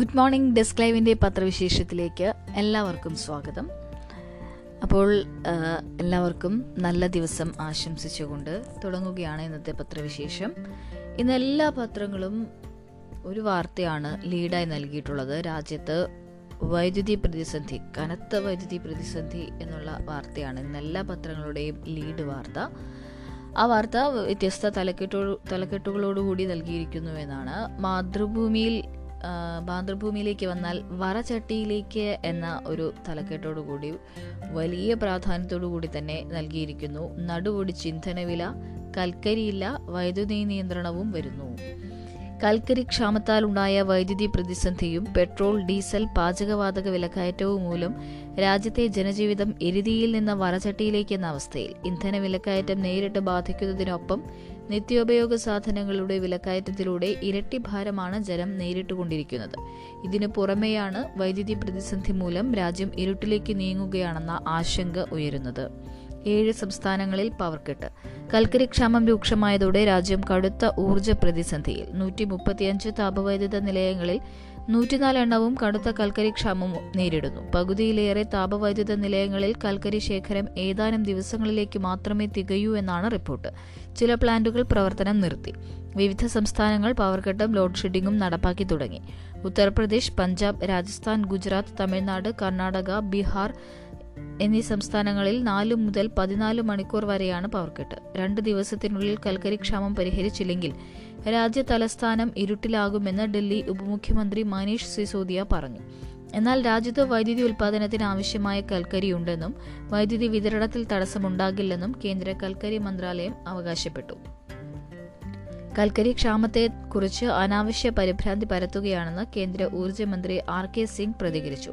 Good morning desk ലൈവിന്റെ പത്രവിശേഷത്തിലേക്ക് എല്ലാവർക്കും സ്വാഗതം. അപ്പോൾ എല്ലാവർക്കും നല്ല ദിവസം ആശംസിച്ചുകൊണ്ട് തുടങ്ങുകയാണ് ഇന്നത്തെ പത്രവിശേഷം. ഇന്ന് എല്ലാ പത്രങ്ങളും ഒരു വാർത്തയാണ് ലീഡായി നൽകിയിട്ടുള്ളത്. രാജ്യത്ത് വൈദ്യുതി പ്രതിസന്ധി കനത്ത വൈദ്യുതി പ്രതിസന്ധി എന്നുള്ള വാർത്തയാണ് ഇന്ന് എല്ലാ പത്രങ്ങളുടെയും ലീഡ് വാർത്ത. ആ വാർത്ത വ്യത്യസ്ത തലക്കെട്ടോ തലക്കെട്ടുകളോടുകൂടി നൽകിയിരിക്കുന്നു എന്നാണ് മാതൃഭൂമിയിൽ മാതൃഭൂമിയിലേക്ക് വന്നാൽ വറചട്ടിയിലേക്ക് എന്ന ഒരു തലക്കെട്ടോടു കൂടി വലിയ പ്രാധാന്യത്തോടു കൂടി തന്നെ നൽകിയിരിക്കുന്നു. നടുവൊടി ചിന്തനവില കൽക്കരിയില്ല വൈദ്യുതി നിയന്ത്രണവും വരുന്നു. കൽക്കരി ക്ഷാമത്താൽ ഉണ്ടായ വൈദ്യുതി പ്രതിസന്ധിയും പെട്രോൾ ഡീസൽ പാചകവാതക വിലക്കയറ്റവും മൂലം രാജ്യത്തെ ജനജീവിതം എരുതിയിൽ നിന്ന് വറചട്ടിയിലേക്ക് എന്ന അവസ്ഥയിൽ ഇന്ധന വിലക്കയറ്റം നേരിട്ട് ബാധിക്കുന്നതിനൊപ്പം നിത്യോപയോഗ സാധനങ്ങളുടെ വിലക്കയറ്റത്തിലൂടെ ഇരട്ടി ഭാരമാണ് ജനം നേരിട്ടുകൊണ്ടിരിക്കുന്നത്. ഇതിനു പുറമെയാണ് വൈദ്യുതി പ്രതിസന്ധി മൂലം രാജ്യം ഇരുട്ടിലേക്ക് നീങ്ങുകയാണെന്ന ആശങ്ക ഉയരുന്നത്. ഏഴ് സംസ്ഥാനങ്ങളിൽ പവർക്കെട്ട് കൽക്കരി ക്ഷാമം രൂക്ഷമായതോടെ രാജ്യം കടുത്ത ഊർജ പ്രതിസന്ധിയിൽ. നൂറ്റി മുപ്പത്തിയഞ്ച് താപവൈദ്യുത നിലയങ്ങളിൽ നൂറ്റിനാല് എണ്ണവും കടുത്ത കൽക്കരി ക്ഷാമം നേരിടുന്നു. പകുതിയിലേറെ താപവൈദ്യുത നിലയങ്ങളിൽ കൽക്കരി ശേഖരം ഏതാനും ദിവസങ്ങളിലേക്ക് മാത്രമേ തികയൂ എന്നാണ് റിപ്പോർട്ട്. ചില പ്ലാന്റുകൾ പ്രവർത്തനം നിർത്തി. വിവിധ സംസ്ഥാനങ്ങൾ പവർക്കട്ടും ലോഡ് ഷെഡിംഗും നടപ്പാക്കി തുടങ്ങി. ഉത്തർപ്രദേശ് പഞ്ചാബ് രാജസ്ഥാൻ ഗുജറാത്ത് തമിഴ്നാട് കർണാടക ബീഹാർ എന്നീ സംസ്ഥാനങ്ങളിൽ നാലു മുതൽ പതിനാല് മണിക്കൂർ വരെയാണ് പവർക്കട്ട് രണ്ട് ദിവസത്തിനുള്ളിൽ കൽക്കരി ക്ഷാമം പരിഹരിച്ചില്ലെങ്കിൽ രാജ്യ തലസ്ഥാനം ഇരുട്ടിലാകുമെന്ന് ഡൽഹി ഉപമുഖ്യമന്ത്രി മനീഷ് സിസോദിയ പറഞ്ഞു. എന്നാൽ രാജ്യത്ത് വൈദ്യുതി ഉൽപ്പാദനത്തിന് ആവശ്യമായ കൽക്കരിയുണ്ടെന്നും വൈദ്യുതി വിതരണത്തിൽ തടസ്സമുണ്ടാകില്ലെന്നും കേന്ദ്ര കൽക്കരി മന്ത്രാലയം അവകാശപ്പെട്ടു. കൽക്കരി ക്ഷാമത്തെക്കുറിച്ച് അനാവശ്യ പരിഭ്രാന്തി പരത്തുകയാണെന്ന് കേന്ദ്ര ഊർജമന്ത്രി ആർ കെ സിംഗ് പ്രതികരിച്ചു.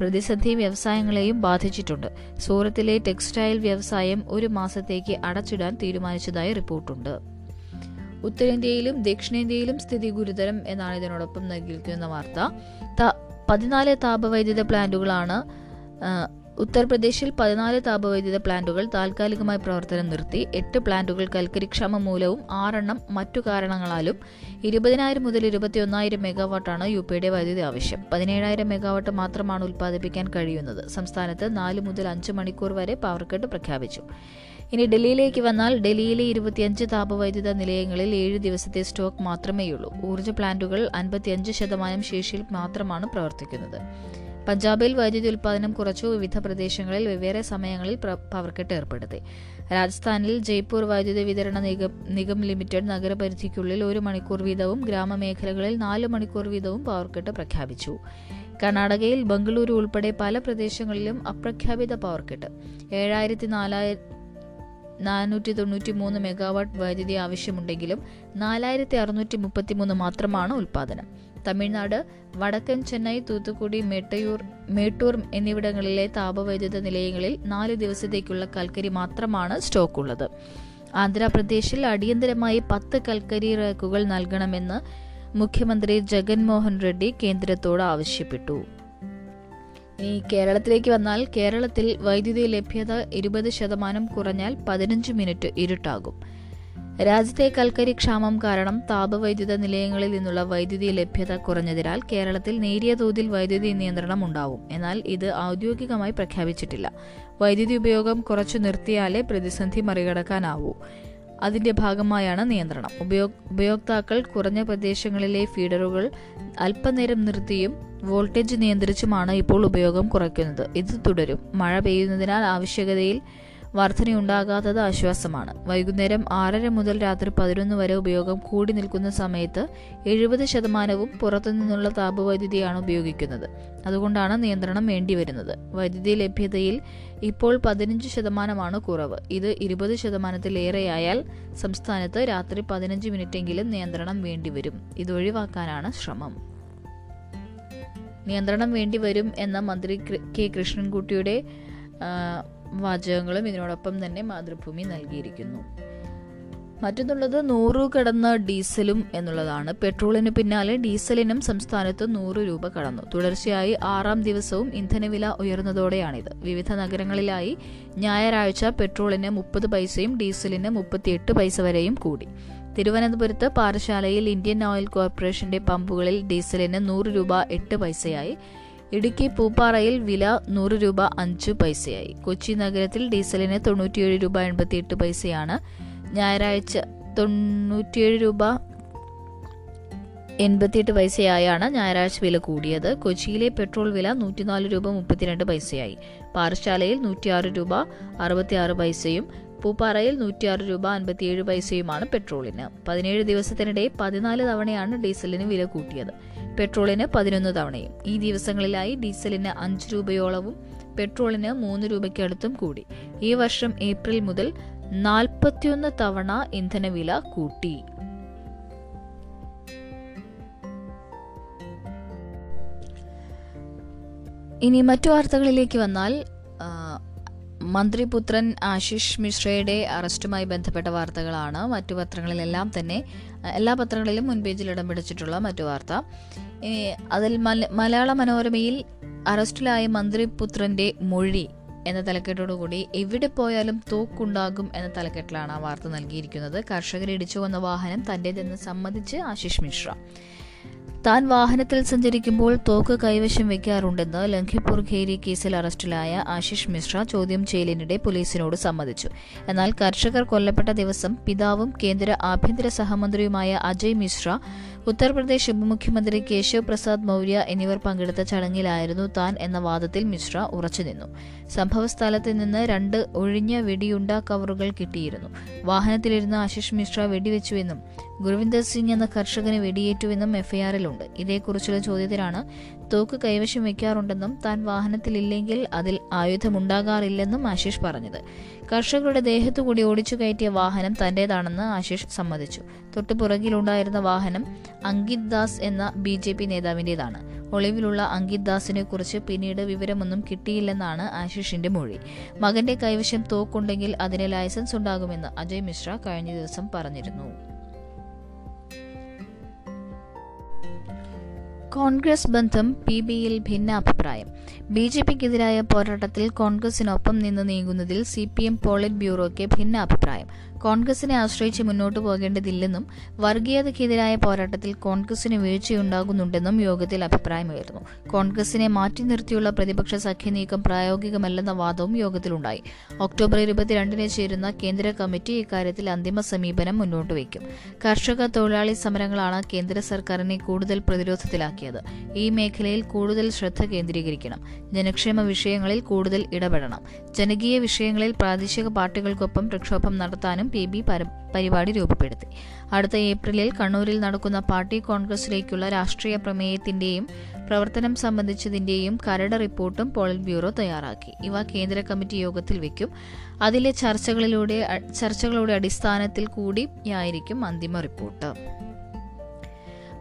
പ്രതിസന്ധി വ്യവസായങ്ങളെയും ബാധിച്ചിട്ടുണ്ട്. സൂറത്തിലെ ടെക്സ്റ്റൈൽ വ്യവസായം ഒരു മാസത്തേക്ക് അടച്ചിടാൻ തീരുമാനിച്ചതായി റിപ്പോർട്ടുണ്ട്. ഉത്തരേന്ത്യയിലും ദക്ഷിണേന്ത്യയിലും സ്ഥിതി ഗുരുതരം എന്നാണ് ഇതിനോടൊപ്പം നൽകിയിരിക്കുന്ന വാർത്ത. പതിനാല് താപവൈദ്യുത പ്ലാന്റുകളാണ് ഉത്തർപ്രദേശിൽ പതിനാല് താപവൈദ്യുത പ്ലാന്റുകൾ താൽക്കാലികമായി പ്രവർത്തനം നിർത്തി എട്ട് പ്ലാന്റുകൾ കൽക്കരിക്ഷാമം മൂലവും ആറെണ്ണം മറ്റു കാരണങ്ങളാലും ഇരുപതിനായിരം മുതൽ ഇരുപത്തിയൊന്നായിരം മെഗാവാട്ടാണ് യു പിയുടെ വൈദ്യുതി ആവശ്യം. പതിനേഴായിരം മെഗാവാട്ട് മാത്രമാണ് ഉൽപ്പാദിപ്പിക്കാൻ കഴിയുന്നത്. സംസ്ഥാനത്ത് നാല് മുതൽ അഞ്ച് മണിക്കൂർ വരെ പവർ കട്ട് പ്രഖ്യാപിച്ചു. ഇനി ഡൽഹിയിലേക്ക് വന്നാൽ ഡൽഹിയിലെ ഇരുപത്തിയഞ്ച് താപവൈദ്യുത നിലയങ്ങളിൽ ഏഴ് ദിവസത്തെ സ്റ്റോക്ക് മാത്രമേയുള്ളൂ. ഊർജ പ്ലാന്റുകൾ അൻപത്തിയഞ്ച് ശതമാനം ശേഷിയിൽ മാത്രമാണ് പ്രവർത്തിക്കുന്നത്. പഞ്ചാബിൽ വൈദ്യുതി ഉൽപ്പാദനം കുറച്ചു വിവിധ പ്രദേശങ്ങളിൽ വെവ്വേറെ സമയങ്ങളിൽ പവർക്കെട്ട് ഏർപ്പെടുത്തി. രാജസ്ഥാനിൽ ജയ്പൂർ വൈദ്യുതി വിതരണ നിഗം നിഗം ലിമിറ്റഡ് നഗരപരിധിക്കുള്ളിൽ ഒരു മണിക്കൂർ വീതവും ഗ്രാമമേഖലകളിൽ നാല് മണിക്കൂർ വീതവും പവർക്കെട്ട് പ്രഖ്യാപിച്ചു. കർണാടകയിൽ ബംഗളൂരു ഉൾപ്പെടെ പല പ്രദേശങ്ങളിലും അപ്രഖ്യാപിത പവർക്കെട്ട് ഏഴായിരത്തി നാലായിരം നാനൂറ്റി തൊണ്ണൂറ്റി മൂന്ന് മെഗാവാട്ട് വൈദ്യുതി ആവശ്യമുണ്ടെങ്കിലും നാലായിരത്തി അറുന്നൂറ്റി മുപ്പത്തിമൂന്ന് മാത്രമാണ് ഉൽപ്പാദനം. തമിഴ്നാട് വടക്കൻ ചെന്നൈ തൂത്തുക്കുടി മേട്ടയൂർ മേട്ടൂർ എന്നിവിടങ്ങളിലെ താപവൈദ്യുത നിലയങ്ങളിൽ നാല് ദിവസത്തേക്കുള്ള കൽക്കരി മാത്രമാണ് സ്റ്റോക്ക് ഉള്ളത് ആന്ധ്രാപ്രദേശിൽ അടിയന്തരമായി പത്ത് കൽക്കരി റാക്കുകൾ നൽകണമെന്ന് മുഖ്യമന്ത്രി ജഗൻമോഹൻ റെഡ്ഡി കേന്ദ്രത്തോട് ആവശ്യപ്പെട്ടു. ഇനി കേരളത്തിലേക്ക് വന്നാൽ കേരളത്തിൽ വൈദ്യുതി ലഭ്യത ഇരുപത് ശതമാനം കുറഞ്ഞാൽ പതിനഞ്ച് മിനിറ്റ് ഇരുട്ടാകും. രാജ്യത്തെ കൽക്കരി ക്ഷാമം കാരണം താപവൈദ്യുത നിലയങ്ങളിൽ നിന്നുള്ള വൈദ്യുതി ലഭ്യത കുറഞ്ഞതിനാൽ കേരളത്തിൽ നേരിയ തോതിൽ വൈദ്യുതി നിയന്ത്രണം ഉണ്ടാവും. എന്നാൽ ഇത് ഔദ്യോഗികമായി പ്രഖ്യാപിച്ചിട്ടില്ല. വൈദ്യുതി ഉപയോഗം കുറച്ചു നിർത്തിയാലേ പ്രതിസന്ധി മറികടക്കാനാവൂ. അതിന്റെ ഭാഗമായാണ് നിയന്ത്രണം. ഉപയോ ഉപയോക്താക്കൾ കുറഞ്ഞ പ്രദേശങ്ങളിലെ ഫീഡറുകൾ അല്പനേരം നിർത്തിയും വോൾട്ടേജ് നിയന്ത്രിച്ചുമാണ് ഇപ്പോൾ ഉപയോഗം കുറയ്ക്കുന്നത്. ഇത് തുടരും. മഴ പെയ്യുന്നതിനാൽ ആവശ്യകതയിൽ വർധനയുണ്ടാകാത്തത് ആശ്വാസമാണ്. വൈകുന്നേരം ആറര മുതൽ രാത്രി പതിനൊന്ന് വരെ ഉപയോഗം കൂടി നിൽക്കുന്ന സമയത്ത് എഴുപത് ശതമാനവും പുറത്തുനിന്നുള്ള താപവൈദ്യുതിയാണ് ഉപയോഗിക്കുന്നത്. അതുകൊണ്ടാണ് നിയന്ത്രണം വേണ്ടിവരുന്നത്. വൈദ്യുതി ലഭ്യതയിൽ ഇപ്പോൾ പതിനഞ്ച് ശതമാനമാണ് കുറവ്. ഇത് ഇരുപത് ശതമാനത്തിലേറെയായാൽ സംസ്ഥാനത്ത് രാത്രി പതിനഞ്ച് മിനിറ്റെങ്കിലും നിയന്ത്രണം വേണ്ടിവരും. ഇതൊഴിവാക്കാനാണ് ശ്രമം. നിയന്ത്രണം വേണ്ടിവരും എന്ന മന്ത്രി കെ കൃഷ്ണൻകുട്ടിയുടെ വാചകങ്ങളും ഇതിനോടൊപ്പം തന്നെ മാതൃഭൂമി നൽകിയിരിക്കുന്നു. മറ്റൊന്നുള്ളത് നൂറു കടന്ന ഡീസലും എന്നുള്ളതാണ്. പെട്രോളിന് പിന്നാലെ ഡീസലിനും സംസ്ഥാനത്ത് നൂറ് രൂപ കടന്നു. തുടർച്ചയായി ആറാം ദിവസവും ഇന്ധനവില ഉയർന്നതോടെയാണിത്. വിവിധ നഗരങ്ങളിലായി ഞായറാഴ്ച പെട്രോളിന് മുപ്പത് പൈസയും ഡീസലിന് മുപ്പത്തിയെട്ട് പൈസ വരെയും കൂടി. തിരുവനന്തപുരത്ത് പാറശാലയിൽ ഇന്ത്യൻ ഓയിൽ കോർപ്പറേഷന്റെ പമ്പുകളിൽ ഡീസലിന് നൂറ് രൂപ എട്ട് പൈസയായി. ഇടുക്കി പൂപ്പാറയിൽ വില നൂറ് രൂപ അഞ്ച് പൈസയായി. കൊച്ചി നഗരത്തിൽ ഡീസലിന് തൊണ്ണൂറ്റിയേഴ് രൂപ എൺപത്തിയെട്ട് പൈസയാണ്. ഞായറാഴ്ച തൊണ്ണൂറ്റിയേഴ് രൂപ എൺപത്തിയെട്ട് പൈസയായാണ് ഞായറാഴ്ച വില കൂടിയത്. കൊച്ചിയിലെ പെട്രോൾ വില നൂറ്റിനാല് രൂപ മുപ്പത്തിരണ്ട് പൈസയായി. പാറശാലയിൽ നൂറ്റിയാറ് രൂപ അറുപത്തിയാറ് പൈസയും പൂപ്പാറയിൽ നൂറ്റിയാറ് രൂപ അൻപത്തിയേഴ് പൈസയുമാണ് പെട്രോളിന്. പതിനേഴ് ദിവസത്തിനിടെ പതിനാല് തവണയാണ് ഡീസലിന് വില കൂട്ടിയത്. പെട്രോളിന് പതിനൊന്ന് തവണയും. ഈ ദിവസങ്ങളിലായി ഡീസലിന് അഞ്ച് രൂപയോളവും പെട്രോളിന് മൂന്ന് രൂപയ്ക്കടുത്തും കൂടി. ഈ വർഷം ഏപ്രിൽ മുതൽ നാൽപ്പത്തിയൊന്ന് തവണ ഇന്ധനവില കൂട്ടി. ഇനി മറ്റു വാർത്തകളിലേക്ക് വന്നാൽ മന്ത്രിപുത്രൻ ആശിഷ് മിശ്രയുടെ അറസ്റ്റുമായി ബന്ധപ്പെട്ട വാർത്തകളാണ്. മറ്റു പത്രങ്ങളിലെല്ലാം തന്നെ എല്ലാ പത്രങ്ങളിലും മുൻപേജിൽ ഇടം പിടിച്ചിട്ടുള്ള മറ്റു വാർത്ത. അതിൽ മലയാള മനോരമയിൽ അറസ്റ്റിലായ മന്ത്രിപുത്രന്റെ മൊഴി എന്ന തലക്കെട്ടോടുകൂടി എവിടെ പോയാലും തോക്കുണ്ടാകും എന്ന തലക്കെട്ടിലാണ് ആ വാർത്ത നൽകിയിരിക്കുന്നത്. കർഷകരെ ഇടിച്ചു വന്ന വാഹനം തന്റേതെന്ന് സമ്മതിച്ച് ആശിഷ് മിശ്ര. താൻ വാഹനത്തിൽ സഞ്ചരിക്കുമ്പോൾ തോക്ക് കൈവശം വെക്കാറുണ്ടെന്ന് ലംഘിപ്പൂർ ഖേരി കേസിൽ അറസ്റ്റിലായ ആശിഷ് മിശ്ര ചോദ്യം ചെയ്യലിനിടെ പോലീസിനോട് സമ്മതിച്ചു. എന്നാൽ കർഷകർ കൊല്ലപ്പെട്ട ദിവസം പിതാവും കേന്ദ്ര ആഭ്യന്തര സഹമന്ത്രിയുമായ അജയ് മിശ്ര ഉത്തർപ്രദേശ് ഉപമുഖ്യമന്ത്രി കേശവ് പ്രസാദ് മൗര്യ എന്നിവർ പങ്കെടുത്ത ചടങ്ങിലായിരുന്നു താൻ എന്ന വാദത്തിൽ മിശ്ര ഉറച്ചുനിന്നു സംഭവസ്ഥലത്ത് നിന്ന് രണ്ട് ഒഴിഞ്ഞ വെടിയുണ്ട കവറുകൾ കിട്ടിയിരുന്നു. വാഹനത്തിലിരുന്ന ആശിഷ് മിശ്ര വെടിവെച്ചുവെന്നും ഗുരുവിന്ദർ സിംഗ് എന്ന കർഷകന് വെടിയേറ്റുവെന്നും എഫ്ഐആറിലുണ്ട്. ഇതേക്കുറിച്ചുള്ള ചോദ്യത്തിലാണ് തോക്ക് കൈവശം വയ്ക്കാറുണ്ടെന്നും താൻ വാഹനത്തിലില്ലെങ്കിൽ അതിൽ ആയുധമുണ്ടാകാറില്ലെന്നും ആശിഷ് പറഞ്ഞത്. കർഷകരുടെ ദേഹത്തു കൂടി ഓടിച്ചു കയറ്റിയ വാഹനം തന്റേതാണെന്ന് ആശിഷ് സമ്മതിച്ചു. തൊട്ടു പുറകിലുണ്ടായിരുന്ന വാഹനം അങ്കിത് ദാസ് എന്ന ബി ജെ പി നേതാവിന്റേതാണ്. ഒളിവിലുള്ള അങ്കിത് ദാസിനെ കുറിച്ച് പിന്നീട് വിവരമൊന്നും കിട്ടിയില്ലെന്നാണ് ആശിഷിന്റെ മൊഴി. മകന്റെ കൈവശം തോക്കുണ്ടെങ്കിൽ അതിന് ലൈസൻസ് ഉണ്ടാകുമെന്ന് അജയ് മിശ്ര കഴിഞ്ഞ ദിവസം പറഞ്ഞിരുന്നു. കോൺഗ്രസ് ബന്ധം പി ബിയിൽ ഭിന്നാഭിപ്രായം. ബി ജെ പിക്കെതിരായ പോരാട്ടത്തിൽ കോൺഗ്രസിനൊപ്പം നിന്ന് നീങ്ങുന്നതിൽ സി പി എം പോളിറ്റ് ബ്യൂറോയ്ക്ക് ഭിന്നാഭിപ്രായം. കോൺഗ്രസിനെ ആശ്രയിച്ച് മുന്നോട്ട് പോകേണ്ടതില്ലെന്നും വർഗീയതയ്ക്കെതിരായ പോരാട്ടത്തിൽ കോൺഗ്രസിന് വീഴ്ചയുണ്ടാകുന്നുണ്ടെന്നും യോഗത്തിൽ അഭിപ്രായമുയർന്നു. കോൺഗ്രസിനെ മാറ്റി നിർത്തിയുള്ള പ്രതിപക്ഷ സഖ്യനീക്കം പ്രായോഗികമല്ലെന്ന വാദവും യോഗത്തിലുണ്ടായി. ഒക്ടോബർ ഇരുപത്തിരണ്ടിന് ചേരുന്ന കേന്ദ്ര കമ്മിറ്റി ഇക്കാര്യത്തിൽ അന്തിമ സമീപനം മുന്നോട്ട് വയ്ക്കും കർഷക തൊഴിലാളി സമരങ്ങളാണ് കേന്ദ്ര സർക്കാരിനെ കൂടുതൽ പ്രതിരോധത്തിലാക്കിയത്. ഈ മേഖലയിൽ കൂടുതൽ ശ്രദ്ധ കേന്ദ്രീകരിക്കണം. ജനക്ഷേമ വിഷയങ്ങളിൽ കൂടുതൽ ഇടപെടണം. ജനകീയ വിഷയങ്ങളിൽ പ്രാദേശിക പാർട്ടികൾക്കൊപ്പം പ്രക്ഷോഭം നടത്താനും പി ബി പരിപാടി രൂപപ്പെടുത്തി. അടുത്ത ഏപ്രിലിൽ കണ്ണൂരിൽ നടക്കുന്ന പാർട്ടി കോൺഗ്രസിലേക്കുള്ള രാഷ്ട്രീയ പ്രമേയത്തിന്റെയും പ്രവർത്തനം സംബന്ധിച്ചതിന്റെയും കരട് റിപ്പോർട്ടും പോളിറ്റ് ബ്യൂറോ തയ്യാറാക്കി. ഇവ കേന്ദ്ര കമ്മിറ്റി യോഗത്തിൽ വയ്ക്കും അതിലെ ചർച്ചകളിലൂടെ ചർച്ചകളുടെ അടിസ്ഥാനത്തിൽ കൂടിയായിരിക്കും അന്തിമ റിപ്പോർട്ട്.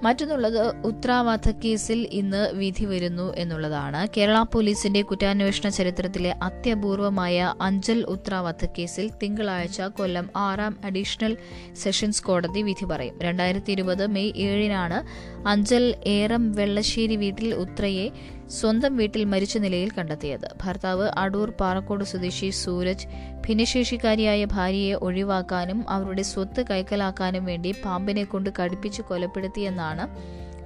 മറ്റൊന്നുള്ളത് ഉത്തരാവാദ കേസിൽ ഇന്ന് വിധി വരുന്നു എന്നുള്ളതാണ്. കേരള പോലീസിന്റെ കുറ്റാന്വേഷണ ചരിത്രത്തിലെ അത്യപൂർവമായ അഞ്ചൽ ഉത്തരാവാദ കേസിൽ തിങ്കളാഴ്ച കൊല്ലം ആറാം അഡീഷണൽ സെഷൻസ് കോടതി വിധി പറയും. രണ്ടായിരത്തി ഇരുപത് മെയ് ഏഴിനാണ് അഞ്ചൽ ഏറം വെള്ളശ്ശേരി വീട്ടിൽ ഉത്രയെ സ്വന്തം വീട്ടിൽ മരിച്ച നിലയിൽ കണ്ടെത്തിയത്. ഭർത്താവ് അടൂർ പാറക്കോട് സ്വദേശി സൂരജ് ഭിന്നശേഷിക്കാരിയായ ഭാര്യയെ ഒഴിവാക്കാനും അവരുടെ സ്വത്ത് കൈക്കലാക്കാനും വേണ്ടി പാമ്പിനെ കൊണ്ട് കടുപ്പിച്ച് കൊലപ്പെടുത്തിയെന്നാണ്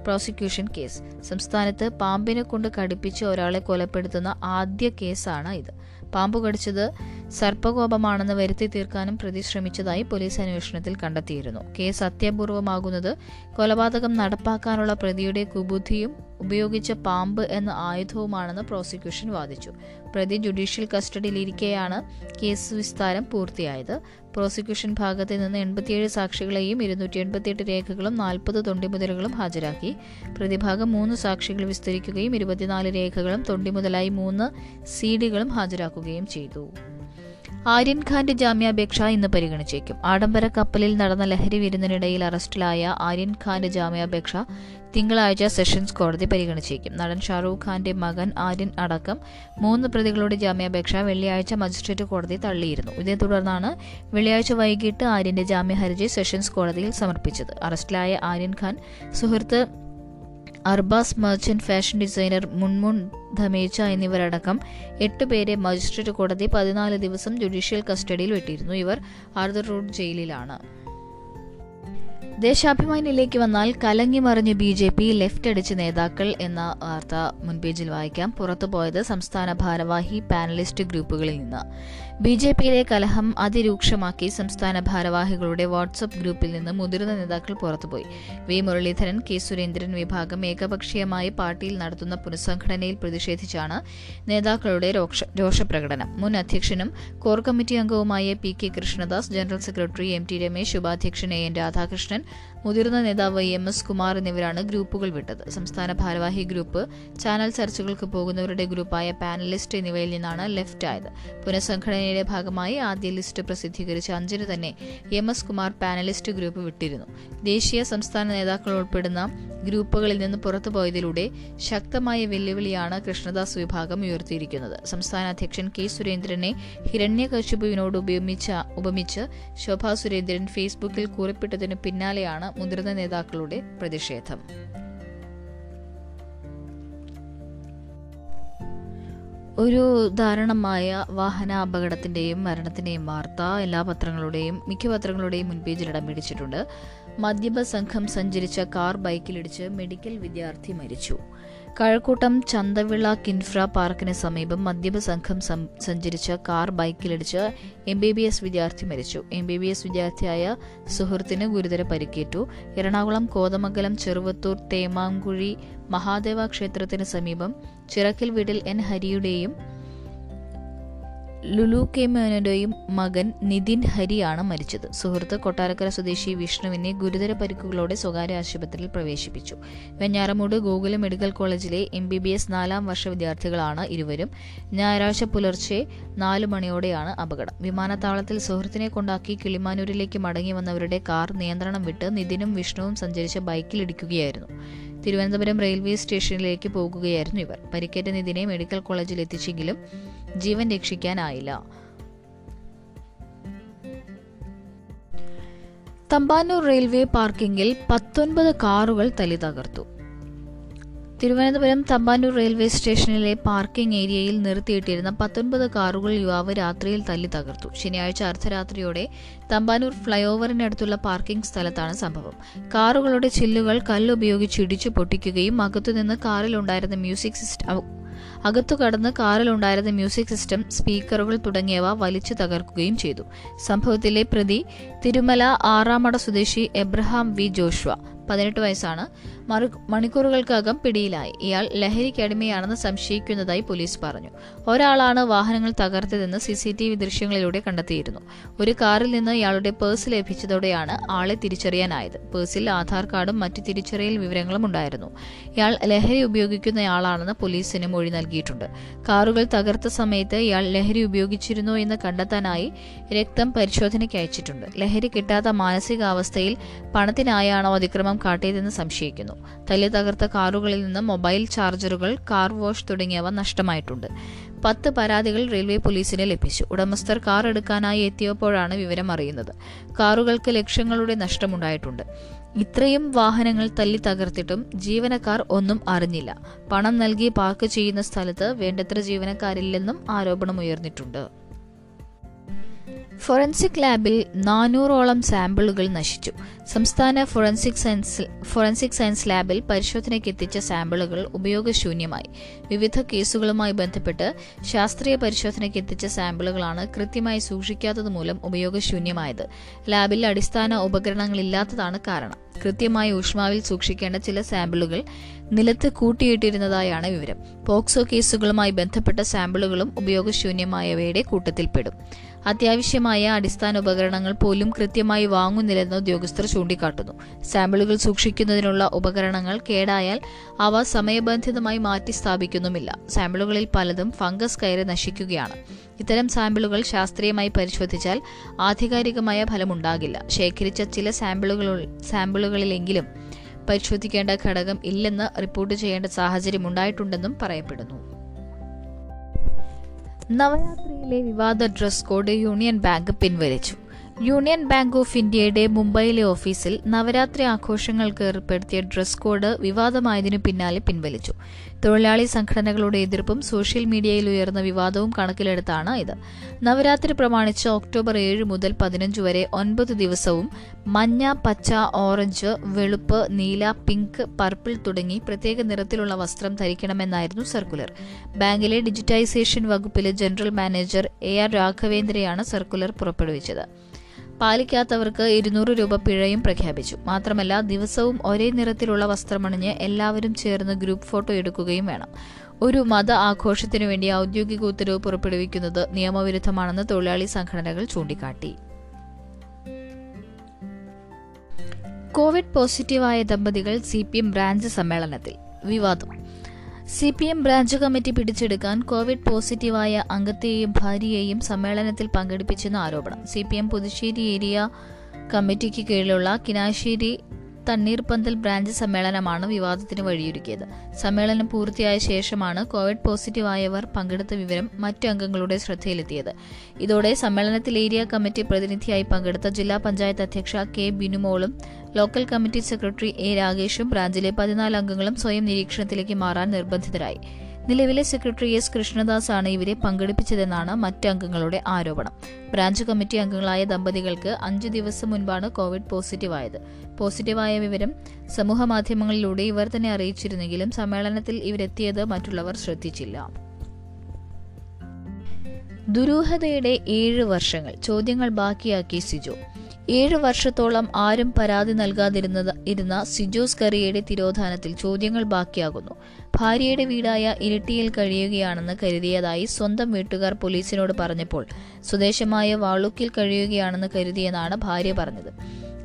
പ്രോസിക്യൂഷൻ കേസ്. സംസ്ഥാനത്ത് പാമ്പിനെ കൊണ്ട് കടുപ്പിച്ച് ഒരാളെ കൊലപ്പെടുത്തുന്ന ആദ്യ കേസാണ് ഇത്. പാമ്പ് കടിച്ചത് സർപ്പകോപമാണെന്ന് വരുത്തി തീർക്കാനും പ്രതി ശ്രമിച്ചതായി പോലീസ് അന്വേഷണത്തിൽ കണ്ടെത്തിയിരുന്നു. കേസ് അത്യപൂർവമാകുന്നത് കൊലപാതകം നടപ്പാക്കാനുള്ള പ്രതിയുടെ കുബുദ്ധിയും ഉപയോഗിച്ച പാമ്പ് എന്ന ആയുധവുമാണെന്ന് പ്രോസിക്യൂഷൻ വാദിച്ചു. പ്രതി ജുഡീഷ്യൽ കസ്റ്റഡിയിലിരിക്കെയാണ് കേസ് വിസ്താരം പൂർത്തിയായത്. പ്രോസിക്യൂഷൻ ഭാഗത്ത് നിന്ന് എൺപത്തിയേഴ് സാക്ഷികളെയും ഇരുന്നൂറ്റി എൺപത്തിയെട്ട് രേഖകളും നാൽപ്പത് തൊണ്ടിമുതലുകളും ഹാജരാക്കി. പ്രതിഭാഗം മൂന്ന് സാക്ഷികൾ വിസ്തരിക്കുകയും ഇരുപത്തിനാല് രേഖകളും തൊണ്ടിമുതലായി മൂന്ന് സീഡികളും ഹാജരാക്കുകയും ചെയ്തു. ആര്യൻ ഖാന്റെ ജാമ്യാപേക്ഷ ഇന്ന് പരിഗണിച്ചേക്കും. ആഡംബര കപ്പലിൽ നടന്ന ലഹരി വിരുന്നിനിടയിൽ അറസ്റ്റിലായ ആര്യൻ ഖാന്റെ ജാമ്യാപേക്ഷ തിങ്കളാഴ്ച സെഷൻസ് കോടതി പരിഗണിച്ചേക്കും. നടൻ ഷാറൂഖ് ഖാന്റെ മകൻ ആര്യൻ അടക്കം മൂന്ന് പ്രതികളുടെ ജാമ്യാപേക്ഷ വെള്ളിയാഴ്ച മജിസ്ട്രേറ്റ് കോടതി തള്ളിയിരുന്നു. ഇതേ തുടർന്നാണ് വെള്ളിയാഴ്ച വൈകിട്ട് ആര്യന്റെ ജാമ്യ ഹർജി സെഷൻസ് കോടതിയിൽ സമർപ്പിച്ചത്. അറസ്റ്റിലായ ആര്യൻ ഖാൻ സുഹൃത്ത് അർബാസ് മർച്ചന്റ് ഫാഷൻ ഡിസൈനർ മുൻമുൻ ധമേച്ച എന്നിവരടക്കം എട്ട് പേരെ മജിസ്ട്രേറ്റ് കോടതി പതിനാല് ദിവസം ജുഡീഷ്യൽ കസ്റ്റഡിയിൽ വിട്ടിരുന്നു. ഇവർ ആർദർ റോഡ് ജയിലിലാണ്. ദേശാഭിമാനിയിലേക്ക് വന്നാൽ കലങ്ങി മറിഞ്ഞ് ബി ജെ പി ലെഫ്റ്റ് അടിച്ച് നേതാക്കൾ എന്ന വാർത്ത മുൻപേജിൽ വായിക്കാം. പുറത്തുപോയത് സംസ്ഥാന ഭാരവാഹി പാനലിസ്റ്റ് ഗ്രൂപ്പുകളിൽ നിന്ന്. ബി ജെ പിയിലെ കലഹം അതിരൂക്ഷമാക്കി സംസ്ഥാന ഭാരവാഹികളുടെ വാട്സപ്പ് ഗ്രൂപ്പിൽ നിന്ന് മുതിർന്ന നേതാക്കൾ പുറത്തുപോയി. വി മുരളീധരൻ കെ സുരേന്ദ്രൻ വിഭാഗം ഏകപക്ഷീയമായി പാർട്ടിയിൽ നടത്തുന്ന പുനഃസംഘടനയിൽ പ്രതിഷേധിച്ചാണ് നേതാക്കളുടെ രോഷപ്രകടനം. മുൻ അധ്യക്ഷനും കോർ കമ്മിറ്റി അംഗവുമായ P K Krishnadas general secretary M T Ramesh ഉപാധ്യക്ഷൻ എ എൻ രാധാകൃഷ്ണൻ മുതിർന്ന നേതാവ് എം എസ് കുമാർ എന്നിവരാണ് ഗ്രൂപ്പുകൾ വിട്ടത്. സംസ്ഥാന ഭാരവാഹി ഗ്രൂപ്പ് ചാനൽ ചർച്ചകൾക്ക് പോകുന്നവരുടെ ഗ്രൂപ്പായ പാനലിസ്റ്റ് എന്നിവയിൽ നിന്നാണ് ലെഫ്റ്റ് ആയത്. പുനഃസംഘടനയുടെ ഭാഗമായി ആദ്യ ലിസ്റ്റ് പ്രസിദ്ധീകരിച്ച അഞ്ചിന് തന്നെ M S Kumar panelist group വിട്ടിരുന്നു. ദേശീയ സംസ്ഥാന നേതാക്കൾ ഉൾപ്പെടുന്ന ഗ്രൂപ്പുകളിൽ നിന്ന് പുറത്തുപോയതിലൂടെ ശക്തമായ വെല്ലുവിളിയാണ് കൃഷ്ണദാസ് വിഭാഗം ഉയർത്തിയിരിക്കുന്നത്. സംസ്ഥാന അധ്യക്ഷൻ കെ സുരേന്ദ്രനെ ഹിരണ്യകശിപുവിനോട് ഉപമിച്ച ഉപമിച്ച് ശോഭാ സുരേന്ദ്രൻ ഫേസ്ബുക്കിൽ കുറിപ്പിട്ടതിന് പിന്നാലെയാണ് മുതിർന്ന നേതാക്കളുടെ പ്രതിഷേധം. ഒരു ദാരുണമായ വാഹന മരണത്തിന്റെയും വാർത്ത എല്ലാ പത്രങ്ങളുടെയും മിക്ക പത്രങ്ങളുടെയും മുൻപേജിൽ ഇടം പിടിച്ചിട്ടുണ്ട്. മദ്യപ സംഘം സഞ്ചരിച്ച കാർ ബൈക്കിലിടിച്ച് മെഡിക്കൽ വിദ്യാർത്ഥി മരിച്ചു. കഴക്കൂട്ടം ചന്തവിള കിൻഫ്ര പാർക്കിന് സമീപം മദ്യപ സംഘം സഞ്ചരിച്ച കാർ ബൈക്കിലിടിച്ച് എം ബി ബി എസ് വിദ്യാർത്ഥി മരിച്ചു. എം ബി ബി എസ് വിദ്യാർത്ഥിയായ സുഹൃത്തിന് ഗുരുതര പരിക്കേറ്റു. എറണാകുളം കോതമംഗലം ചെറുവത്തൂർ തേമാങ്കുഴി മഹാദേവ ക്ഷേത്രത്തിന് സമീപം ചിറക്കിൽ വീട്ടിൽ എൻ ഹരിയുടെയും ലുലു കെ മേനോയുടെയും മകൻ നിതിൻ ഹരിയാണ് മരിച്ചത്. സുഹൃത്ത് കൊട്ടാരക്കര സ്വദേശി വിഷ്ണുവിനെ ഗുരുതര പരിക്കുകളോടെ സ്വകാര്യ ആശുപത്രിയിൽ പ്രവേശിപ്പിച്ചു. വെഞ്ഞാറമൂട് ഗോകുല മെഡിക്കൽ കോളേജിലെ എം ബി ബി എസ് നാലാം വർഷ വിദ്യാർത്ഥികളാണ് ഇരുവരും. ഞായറാഴ്ച പുലർച്ചെ നാലു മണിയോടെയാണ് അപകടം. വിമാനത്താവളത്തിൽ സുഹൃത്തിനെ കൊണ്ടാക്കി കിളിമാനൂരിലേക്ക് മടങ്ങി വന്നവരുടെ കാർ നിയന്ത്രണം വിട്ട് നിതിനും വിഷ്ണുവും സഞ്ചരിച്ച ബൈക്കിലിടിക്കുകയായിരുന്നു തിരുവനന്തപുരം റെയിൽവേ സ്റ്റേഷനിലേക്ക് പോകുകയായിരുന്നു ഇവർ. പരിക്കേറ്റ നിതിനെ മെഡിക്കൽ കോളേജിൽ എത്തിച്ചെങ്കിലും ജീവൻ രക്ഷിക്കാനായില്ല. തമ്പാനൂർ റെയിൽവേ പാർക്കിംഗിൽ പത്തൊൻപത് കാറുകൾ തലി തകർത്തു. തിരുവനന്തപുരം തമ്പാനൂർ റെയിൽവേ സ്റ്റേഷനിലെ പാർക്കിംഗ് ഏരിയയിൽ നിർത്തിയിട്ടിരുന്ന പത്തൊൻപത് കാറുകൾ യുവാവ് രാത്രിയിൽ തല്ലി തകർത്തു. ശനിയാഴ്ച അർദ്ധരാത്രിയോടെ തമ്പാനൂർ ഫ്ലൈഓവറിനടുത്തുള്ള പാർക്കിംഗ് സ്ഥലത്താണ് സംഭവം. കാറുകളുടെ ചില്ലുകൾ കല്ലുപയോഗിച്ച് ഇടിച്ചു പൊട്ടിക്കുകയും അകത്തുനിന്ന് കാറിലുണ്ടായിരുന്ന മ്യൂസിക് സിസ്റ്റം അകത്തു കടന്ന് കാറിലുണ്ടായിരുന്ന മ്യൂസിക് സിസ്റ്റം സ്പീക്കറുകൾ തുടങ്ങിയവ വലിച്ചു തകർക്കുകയും ചെയ്തു. സംഭവത്തിലെ പ്രതി തിരുമല ആറാമട സ്വദേശി എബ്രഹാം വി ജോഷ്വ പതിനെട്ട് വയസ്സാണ്. മണിക്കൂറുകൾക്കകം പിടിയിലായി. ഇയാൾ ലഹരി ലഹരിക്കടിമയാണെന്ന് സംശയിക്കുന്നതായി പോലീസ് പറഞ്ഞു. ഒരാളാണ് വാഹനങ്ങൾ തകർത്തതെന്ന് സി സി ടി വി ദൃശ്യങ്ങളിലൂടെ കണ്ടെത്തിയിരുന്നു. ഒരു കാറിൽ നിന്ന് ഇയാളുടെ പേഴ്സ് ലഭിച്ചതോടെയാണ് ആളെ തിരിച്ചറിയാനായത്. പേഴ്സിൽ ആധാർ കാർഡും മറ്റ് തിരിച്ചറിയൽ വിവരങ്ങളും ഉണ്ടായിരുന്നു. ഇയാൾ ലഹരി ഉപയോഗിക്കുന്നയാളാണെന്ന് പോലീസിന് മൊഴി നൽകിയിട്ടുണ്ട്. കാറുകൾ തകർത്ത സമയത്ത് ഇയാൾ ലഹരി ഉപയോഗിച്ചിരുന്നു എന്ന് കണ്ടെത്താനായി രക്തം പരിശോധനയ്ക്ക് അയച്ചിട്ടുണ്ട്. ലഹരി കിട്ടാത്ത മാനസികാവസ്ഥയിൽ പണത്തിനായാണോ അതിക്രമം കാട്ടിയതെന്ന് സംശയിക്കുന്നു. തല്ലി തകർത്ത കാറുകളിൽ നിന്ന് മൊബൈൽ ചാർജറുകൾ കാർ വാഷ് തുടങ്ങിയവ നഷ്ടമായിട്ടുണ്ട്. പത്ത് പരാതികൾ റെയിൽവേ പോലീസിന് ലഭിച്ചു. ഉടമസ്ഥർ കാർ എടുക്കാനായി എത്തിയപ്പോഴാണ് വിവരം അറിയുന്നത്. കാറുകൾക്ക് ലക്ഷങ്ങളുടെ നഷ്ടമുണ്ടായിട്ടുണ്ട്. ഇത്രയും വാഹനങ്ങൾ തല്ലി തകർത്തിട്ടും ജീവനക്കാർ ഒന്നും അറിഞ്ഞില്ല. പണം നൽകി പാർക്ക് ചെയ്യുന്ന സ്ഥലത്ത് വേണ്ടത്ര ജീവനക്കാരില്ലെന്നും ആരോപണം ഉയർന്നിട്ടുണ്ട് ഫോറൻസിക് ലാബിൽ നാനൂറോളം സാമ്പിളുകൾ നശിച്ചു. സംസ്ഥാന ഫോറൻസിക് സയൻസ് ഫോറൻസിക് സയൻസ് ലാബിൽ പരിശോധനയ്ക്ക് എത്തിച്ച സാമ്പിളുകൾ ഉപയോഗശൂന്യമായി. വിവിധ കേസുകളുമായി ബന്ധപ്പെട്ട് ശാസ്ത്രീയ പരിശോധനയ്ക്ക് എത്തിച്ച സാമ്പിളുകളാണ് കൃത്യമായി സൂക്ഷിക്കാത്തത് മൂലം ഉപയോഗശൂന്യമായത്. ലാബിൽ അടിസ്ഥാന ഉപകരണങ്ങളില്ലാത്തതാണ് കാരണം. കൃത്യമായ ഊഷ്മാവിൽ സൂക്ഷിക്കേണ്ട ചില സാമ്പിളുകൾ നിലത്ത് കൂട്ടിയിട്ടിരുന്നതായാണ് വിവരം. പോക്സോ കേസുകളുമായി ബന്ധപ്പെട്ട സാമ്പിളുകളും ഉപയോഗശൂന്യമായവയുടെ കൂട്ടത്തിൽപ്പെടും. അത്യാവശ്യമായ അടിസ്ഥാന ഉപകരണങ്ങൾ പോലും കൃത്യമായി വാങ്ങുന്നില്ലെന്ന് ഉദ്യോഗസ്ഥർ ചൂണ്ടിക്കാട്ടുന്നു. സാമ്പിളുകൾ സൂക്ഷിക്കുന്നതിനുള്ള ഉപകരണങ്ങൾ കേടായാൽ അവ സമയബന്ധിതമായി മാറ്റി സ്ഥാപിക്കുന്നുമില്ല. സാമ്പിളുകളിൽ പലതും ഫംഗസ് കയറി നശിക്കുകയാണ്. ഇത്തരം സാമ്പിളുകൾ ശാസ്ത്രീയമായി പരിശോധിച്ചാൽ ആധികാരികമായ ഫലമുണ്ടാകില്ല. ശേഖരിച്ച ചില സാമ്പിളുകൾ സാമ്പിളുകളിലെങ്കിലും പരിശോധിക്കേണ്ട ഘടകം ഇല്ലെന്ന് റിപ്പോർട്ട് ചെയ്യേണ്ട സാഹചര്യം ഉണ്ടായിട്ടുണ്ടെന്നും പറയപ്പെടുന്നു. നവരാത്രിയിലെ വിവാദ ഡ്രസ് കോഡ് യൂണിയൻ ബാങ്ക് പിൻവലിച്ചു. യൂണിയൻ ബാങ്ക് ഓഫ് ഇന്ത്യയുടെ മുംബൈയിലെ ഓഫീസിൽ നവരാത്രി ആഘോഷങ്ങൾക്ക് ഏർപ്പെടുത്തിയ ഡ്രസ് കോഡ് വിവാദമായതിനു പിന്നാലെ പിൻവലിച്ചു. തൊഴിലാളി സംഘടനകളുടെ എതിർപ്പും സോഷ്യൽ മീഡിയയിൽ ഉയർന്ന വിവാദവും കണക്കിലെടുത്താണ് ഇത്. നവരാത്രി പ്രമാണിച്ച് ഒക്ടോബർ ഏഴ് മുതൽ പതിനഞ്ച് വരെ ഒൻപത് ദിവസവും മഞ്ഞ പച്ച ഓറഞ്ച് വെളുപ്പ് നീല പിങ്ക് പർപ്പിൾ തുടങ്ങി പ്രത്യേക നിറത്തിലുള്ള വസ്ത്രം ധരിക്കണമെന്നായിരുന്നു സർക്കുലർ. ബാങ്കിലെ ഡിജിറ്റൈസേഷൻ വകുപ്പിലെ ജനറൽ മാനേജർ എ ആർ രാഘവേന്ദ്രയാണ് സർക്കുലർ പുറപ്പെടുവിച്ചത്. പാലിക്കാത്തവർക്ക് ഇരുന്നൂറ് രൂപ പിഴയും പ്രഖ്യാപിച്ചു. മാത്രമല്ല ദിവസവും ഒരേ നിറത്തിലുള്ള വസ്ത്രമണിഞ്ഞ് എല്ലാവരും ചേർന്ന് ഗ്രൂപ്പ് ഫോട്ടോ എടുക്കുകയും വേണം. ഒരു മത ആഘോഷത്തിനു വേണ്ടി ഔദ്യോഗിക ഉത്തരവ് പുറപ്പെടുവിക്കുന്നത് നിയമവിരുദ്ധമാണെന്ന് തൊഴിലാളി സംഘടനകൾ ചൂണ്ടിക്കാട്ടി. കോവിഡ് പോസിറ്റീവായ ദമ്പതികൾ സി പി എം ബ്രാഞ്ച് സമ്മേളനത്തിൽ. വിവാദം. C P M branch committee പിടിച്ചെടുക്കാൻ കോവിഡ് പോസിറ്റീവായ അംഗത്തെയും ഭാര്യയെയും സമ്മേളനത്തിൽ പങ്കെടുപ്പിച്ചെന്ന ആരോപണം. C P M Puthussery area കമ്മിറ്റിക്ക് കീഴിലുള്ള കിനാശ്ശേരി തണ്ണീർപന്തൽ ബ്രാഞ്ച് സമ്മേളനമാണ് വിവാദത്തിന് വഴിയൊരുക്കിയത്. സമ്മേളനം പൂർത്തിയായ ശേഷമാണ് കോവിഡ് പോസിറ്റീവായവർ പങ്കെടുത്ത വിവരം മറ്റു അംഗങ്ങളുടെ ശ്രദ്ധയിലെത്തിയത്. ഇതോടെ സമ്മേളനത്തിൽ ഏരിയ കമ്മിറ്റി പ്രതിനിധിയായി പങ്കെടുത്ത ജില്ലാ പഞ്ചായത്ത് അധ്യക്ഷ കെ ബിനുമോളും ലോക്കൽ കമ്മിറ്റി സെക്രട്ടറി എ രാഗേഷും ബ്രാഞ്ചിലെ പതിനാല് അംഗങ്ങളും സ്വയം നിരീക്ഷണത്തിലേക്ക് മാറാൻ നിർബന്ധിതരായി. നിലവിലെ സെക്രട്ടറി എസ് കൃഷ്ണദാസ് ആണ് ഇവരെ പങ്കെടുപ്പിച്ചതെന്നാണ് മറ്റ് അംഗങ്ങളുടെ ആരോപണം. ബ്രാഞ്ച് കമ്മിറ്റി അംഗങ്ങളായ ദമ്പതികൾക്ക് അഞ്ചു ദിവസം മുൻപാണ് കോവിഡ് പോസിറ്റീവായത്. പോസിറ്റീവായ വിവരം സമൂഹമാധ്യമങ്ങളിലൂടെ ഇവർ തന്നെ അറിയിച്ചിരുന്നെങ്കിലും സമ്മേളനത്തിൽ ഇവരെത്തിയത് മറ്റുള്ളവർ ശ്രദ്ധിച്ചില്ല. ദുരൂഹതയുടെ ഏഴ് വർഷങ്ങൾ ചോദ്യങ്ങൾ ബാക്കിയാക്കി സിജോ. ഏഴ് വർഷത്തോളം ആരും പരാതി നൽകാതിരുന്നത് ഇരുന്ന സിജോസ് കറിയയുടെ തിരോധാനത്തിൽ ചോദ്യങ്ങൾ ബാക്കിയാകുന്നു. ഭാര്യയുടെ വീടായ ഇരിട്ടിയിൽ കഴിയുകയാണെന്ന് കരുതിയതായി സ്വന്തം വീട്ടുകാർ പോലീസിനോട് പറഞ്ഞപ്പോൾ സ്വദേശമായ വാളുക്കിൽ കഴിയുകയാണെന്ന് കരുതിയെന്നാണ് ഭാര്യ പറഞ്ഞത്.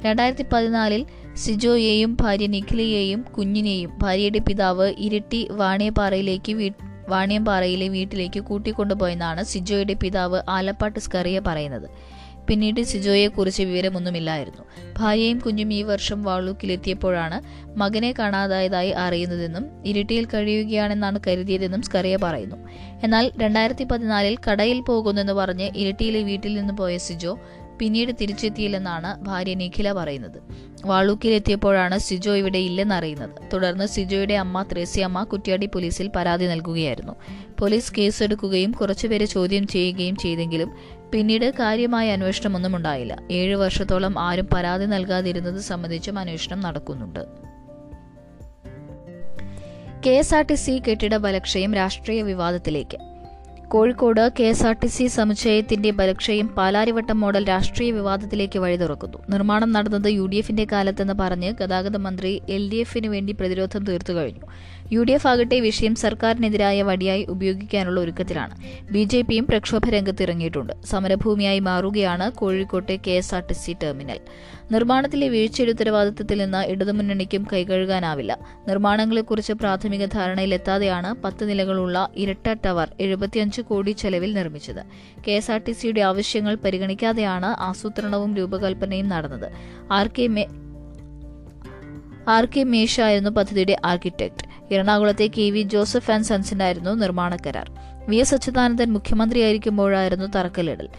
രണ്ടായിരത്തി പതിനാലിൽ സിജോയെയും ഭാര്യ നിഖിലയെയും കുഞ്ഞിനെയും ഭാര്യയുടെ പിതാവ് ഇരിട്ടി വാണിയപ്പാറയിലേക്ക് വാണിയമ്പാറയിലെ വീട്ടിലേക്ക് കൂട്ടിക്കൊണ്ടുപോയെന്നാണ് സിജോയുടെ പിതാവ് ആലപ്പാട്ട് സ്കറിയ പറയുന്നത്. പിന്നീട് സിജോയെക്കുറിച്ച് വിവരമൊന്നുമില്ലായിരുന്നു. ഭാര്യയും കുഞ്ഞും ഈ വർഷം വാളൂക്കിലെത്തിയപ്പോഴാണ് മകനെ കാണാതായതായി അറിയുന്നതെന്നും ഇരിട്ടിയിൽ കഴിയുകയാണെന്നാണ് കരുതിയതെന്നും സ്കറിയ പറയുന്നു. എന്നാൽ രണ്ടായിരത്തി പതിനാലിൽ കടയിൽ പോകുന്നെന്ന് പറഞ്ഞ് ഇരിട്ടിയിലെ വീട്ടിൽ നിന്ന് പോയ സിജോ പിന്നീട് തിരിച്ചെത്തിയില്ലെന്നാണ് ഭാര്യ നിഖില പറയുന്നത്. വാളൂക്കിലെത്തിയപ്പോഴാണ് സിജോ ഇവിടെ ഇല്ലെന്നറിയുന്നത്. തുടർന്ന് സിജോയുടെ അമ്മ ത്രേസ്യമ്മ കുറ്റ്യാടി പോലീസിൽ പരാതി നൽകുകയായിരുന്നു. പോലീസ് കേസെടുക്കുകയും കുറച്ചുപേരെ ചോദ്യം ചെയ്യുകയും ചെയ്തെങ്കിലും പിന്നീട് കാര്യമായ അന്വേഷണമൊന്നും ഉണ്ടായില്ല. ഏഴ് വർഷത്തോളം ആരും പരാതി നൽകാതിരുന്നത് സംബന്ധിച്ചും അന്വേഷണം നടക്കുന്നുണ്ട്. K S R T C കെട്ടിട ബലക്ഷയം രാഷ്ട്രീയ വിവാദത്തിലേക്ക്. Kozhikode K S R T C സമുച്ചയത്തിന്റെ ബലക്ഷയം പാലാരിവട്ടം മോഡൽ രാഷ്ട്രീയ വിവാദത്തിലേക്ക് വഴി തുറക്കുന്നു. നിർമ്മാണം നടന്നത് യു ഡി എഫിന്റെ കാലത്തെന്ന് പറഞ്ഞ് ഗതാഗത മന്ത്രി എൽ ഡി എഫിന് വേണ്ടി പ്രതിരോധം തീർത്തു കഴിഞ്ഞു. യു ഡി എഫ് ആകട്ടെ വിഷയം സർക്കാരിനെതിരായ വടിയായി ഉപയോഗിക്കാനുള്ള ഒരുക്കത്തിലാണ്. ബി ജെ പിയും പ്രക്ഷോഭ രംഗത്ത് ഇറങ്ങിയിട്ടുണ്ട്. സമരഭൂമിയായി മാറുകയാണ് കോഴിക്കോട്ടെ K S R T C terminal. നിർമ്മാണത്തിലെ വീഴ്ചയുടെ ഉത്തരവാദിത്തത്തിൽ നിന്ന് ഇടതുമുന്നണിക്കും കൈകഴുകാനാവില്ല. നിർമ്മാണങ്ങളെക്കുറിച്ച് പ്രാഥമിക ധാരണയിലെത്താതെയാണ് പത്ത് നിലകളുള്ള ഇരട്ട ടവർ എഴുപത്തിയഞ്ച് കോടി ചെലവിൽ നിർമ്മിച്ചത്. കെ എസ് ആർ ടി സിയുടെ ആവശ്യങ്ങൾ പരിഗണിക്കാതെയാണ് ആസൂത്രണവും രൂപകൽപ്പനയും നടന്നത്. ആർ കെ ആർ കെ മേഷ ആയിരുന്നു പദ്ധതിയുടെ ആർക്കിടെക്ട്. എറണാകുളത്തെ കെ വി ജോസഫ് ആൻഡ് സൺസിനായിരുന്നു നിർമ്മാണ കരാർ. വി എസ് അച്യുതാനന്ദൻ മുഖ്യമന്ത്രിയായിരിക്കുമ്പോഴായിരുന്നു തറക്കല്ലിടൽ.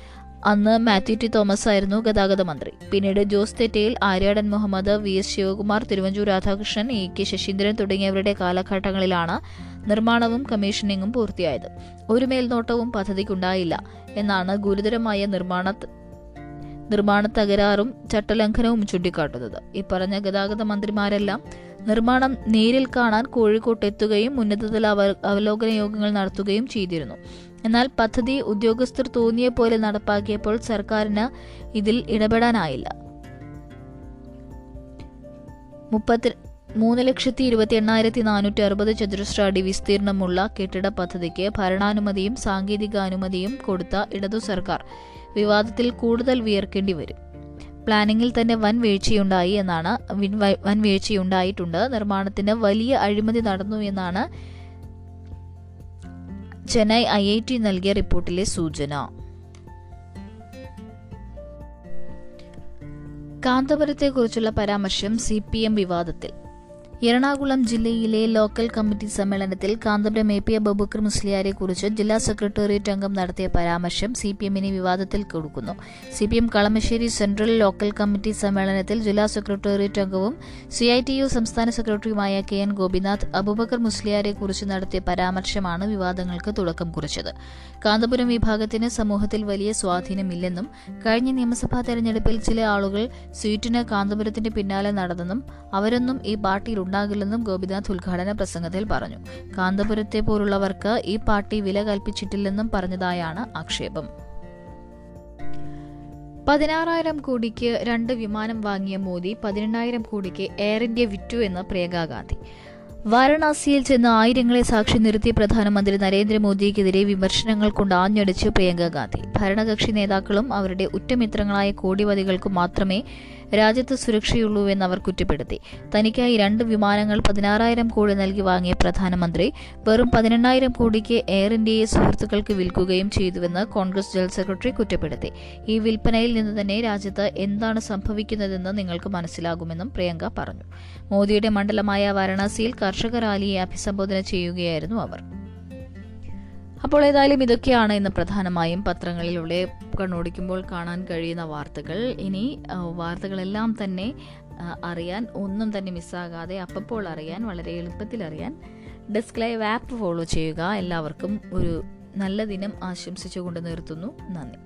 അന്ന് മാത്യു ടി തോമസ് ആയിരുന്നു ഗതാഗത മന്ത്രി. പിന്നീട് Jose Thettayil Aryadan Muhammad V S Sivakumar Thiruvanchoor Radhakrishnan A K Saseendran തുടങ്ങിയവരുടെ കാലഘട്ടങ്ങളിലാണ് നിർമ്മാണവും കമ്മീഷനിങ്ങും പൂർത്തിയായത്. ഒരു മേൽനോട്ടവും പദ്ധതിക്കുണ്ടായില്ല എന്നാണ് ഗുരുതരമായ നിർമ്മാണ നിർമ്മാണ തകരാറും ചട്ടലംഘനവും ചൂണ്ടിക്കാട്ടുന്നത്. ഇപ്പറഞ്ഞ ഗതാഗത മന്ത്രിമാരെല്ലാം നിർമ്മാണം നേരിൽ കാണാൻ കോഴിക്കോട്ട് എത്തുകയും ഉന്നതതല അവലോകന യോഗങ്ങൾ നടത്തുകയും ചെയ്തിരുന്നു. എന്നാൽ പദ്ധതി ഉദ്യോഗസ്ഥർ തോന്നിയ പോലെ നടപ്പാക്കിയപ്പോൾ സർക്കാരിന് ഇതിൽ ഇടപെടാനായില്ല. മുപ്പത്തി മൂന്ന് ലക്ഷത്തി ഇരുപത്തി എണ്ണായിരത്തി നാനൂറ്റി അറുപത് ചതുരശ്ര അടി വിസ്തീർണമുള്ള കെട്ടിട പദ്ധതിക്ക് ഭരണാനുമതിയും സാങ്കേതികാനുമതിയും കൊടുത്ത ഇടതു സർക്കാർ വിവാദത്തിൽ കൂടുതൽ വിയർക്കേണ്ടി വരും. പ്ലാനിങ്ങിൽ തന്നെ വൻ വീഴ്ചയുണ്ടായി എന്നാണ് വൻ വീഴ്ചയുണ്ടായിട്ടുണ്ട്. നിർമ്മാണത്തിന് വലിയ അഴിമതി നടന്നു എന്നാണ് ചെന്നൈ ഐ ഐ ടി നൽകിയ റിപ്പോർട്ടിലെ സൂചന. കാന്തപുരത്തെക്കുറിച്ചുള്ള പരാമർശം സി പി എം വിവാദത്തിൽ. എറണാകുളം ജില്ലയിലെ ലോക്കൽ കമ്മിറ്റി സമ്മേളനത്തിൽ കാന്തപുരം എ പി അബൂബക്കർ മുസ്ലിയാരെ കുറിച്ച് ജില്ലാ സെക്രട്ടേറിയറ്റ് അംഗം നടത്തിയ പരാമർശം സി പി എമ്മിനെ വിവാദത്തിൽ കൊടുക്കുന്നു. C P M Kalamassery central local committee സമ്മേളനത്തിൽ ജില്ലാ സെക്രട്ടേറിയറ്റ് അംഗവും സി ഐ ടി യു സംസ്ഥാന സെക്രട്ടറിയുമായ കെ എൻ ഗോപിനാഥ് അബൂബക്കർ മുസ്ലിയാരെ കുറിച്ച് നടത്തിയ പരാമർശമാണ് വിവാദങ്ങൾക്ക് തുടക്കം കുറിച്ചത്. കാന്തപുരം വിഭാഗത്തിന് സമൂഹത്തിൽ വലിയ സ്വാധീനമില്ലെന്നും കഴിഞ്ഞ നിയമസഭാ തെരഞ്ഞെടുപ്പിൽ ചില ആളുകൾ സീറ്റിന് കാന്തപുരത്തിന്റെ പിന്നാലെ നടന്നെന്നും അവരൊന്നും ഈ പാർട്ടിയിൽ ഉണ്ടാകില്ലെന്നും ഗോപിനാഥ് ഉദ്ഘാടന പ്രസംഗത്തിൽ പറഞ്ഞു. കാന്തപുരത്തെ പോലുള്ളവർക്ക് ഈ പാർട്ടി വില കൽപ്പിച്ചിട്ടില്ലെന്നും പറഞ്ഞതായാണ് ആക്ഷേപം. പതിനാറായിരം കോടിക്ക് രണ്ട് വിമാനം വാങ്ങിയ മോദി പതിനെണ്ണായിരം കോടിക്ക് എയർ ഇന്ത്യ വിറ്റു എന്ന് പ്രിയങ്കാ ഗാന്ധി. വാരണാസിയിൽ ചെന്ന് ആയിരങ്ങളെ സാക്ഷി നിർത്തിയ പ്രധാനമന്ത്രി നരേന്ദ്രമോദിക്കെതിരെ വിമർശനങ്ങൾ കൊണ്ട് ആഞ്ഞടിച്ച് ഗാന്ധി. ഭരണകക്ഷി നേതാക്കളും അവരുടെ ഉറ്റമിത്രങ്ങളായ കോടിപതികൾക്കും മാത്രമേ രാജ്യത്ത് സുരക്ഷയുള്ളൂവെന്ന് അവർ കുറ്റപ്പെടുത്തി. തനിക്കായി രണ്ട് വിമാനങ്ങൾ പതിനാറായിരം കോടി നൽകി വാങ്ങിയ പ്രധാനമന്ത്രി വെറും പതിനെണ്ണായിരം കോടിക്ക് എയർ ഇന്ത്യയെ സുഹൃത്തുക്കൾക്ക് വിൽക്കുകയും ചെയ്തുവെന്ന് കോൺഗ്രസ് ജനറൽ സെക്രട്ടറി കുറ്റപ്പെടുത്തി. ഈ വിൽപ്പനയിൽ നിന്ന് തന്നെ രാജ്യത്ത് എന്താണ് സംഭവിക്കുന്നതെന്ന് നിങ്ങൾക്ക് മനസ്സിലാകുമെന്നും പ്രിയങ്ക പറഞ്ഞു. മോദിയുടെ മണ്ഡലമായ വാരണാസിയിൽ കർഷക റാലിയെ അഭിസംബോധന ചെയ്യുകയായിരുന്നു അവർ. അപ്പോൾ ഏതായാലും ഇതൊക്കെയാണ് ഇന്ന് പ്രധാനമായും പത്രങ്ങളിലൂടെ കണ്ണോടിക്കുമ്പോൾ കാണാൻ കഴിയുന്ന വാർത്തകൾ. ഇനി വാർത്തകളെല്ലാം തന്നെ അറിയാൻ ഒന്നും തന്നെ മിസ്സാകാതെ അപ്പോൾ അറിയാൻ വളരെ എളുപ്പത്തിൽ അറിയാൻ ഡെസ്ക് ലൈവ് ആപ്പ് ഫോളോ ചെയ്യുക. എല്ലാവർക്കും ഒരു നല്ല ദിനം ആശംസിച്ചുകൊണ്ട് നിർത്തുന്നു. നന്ദി.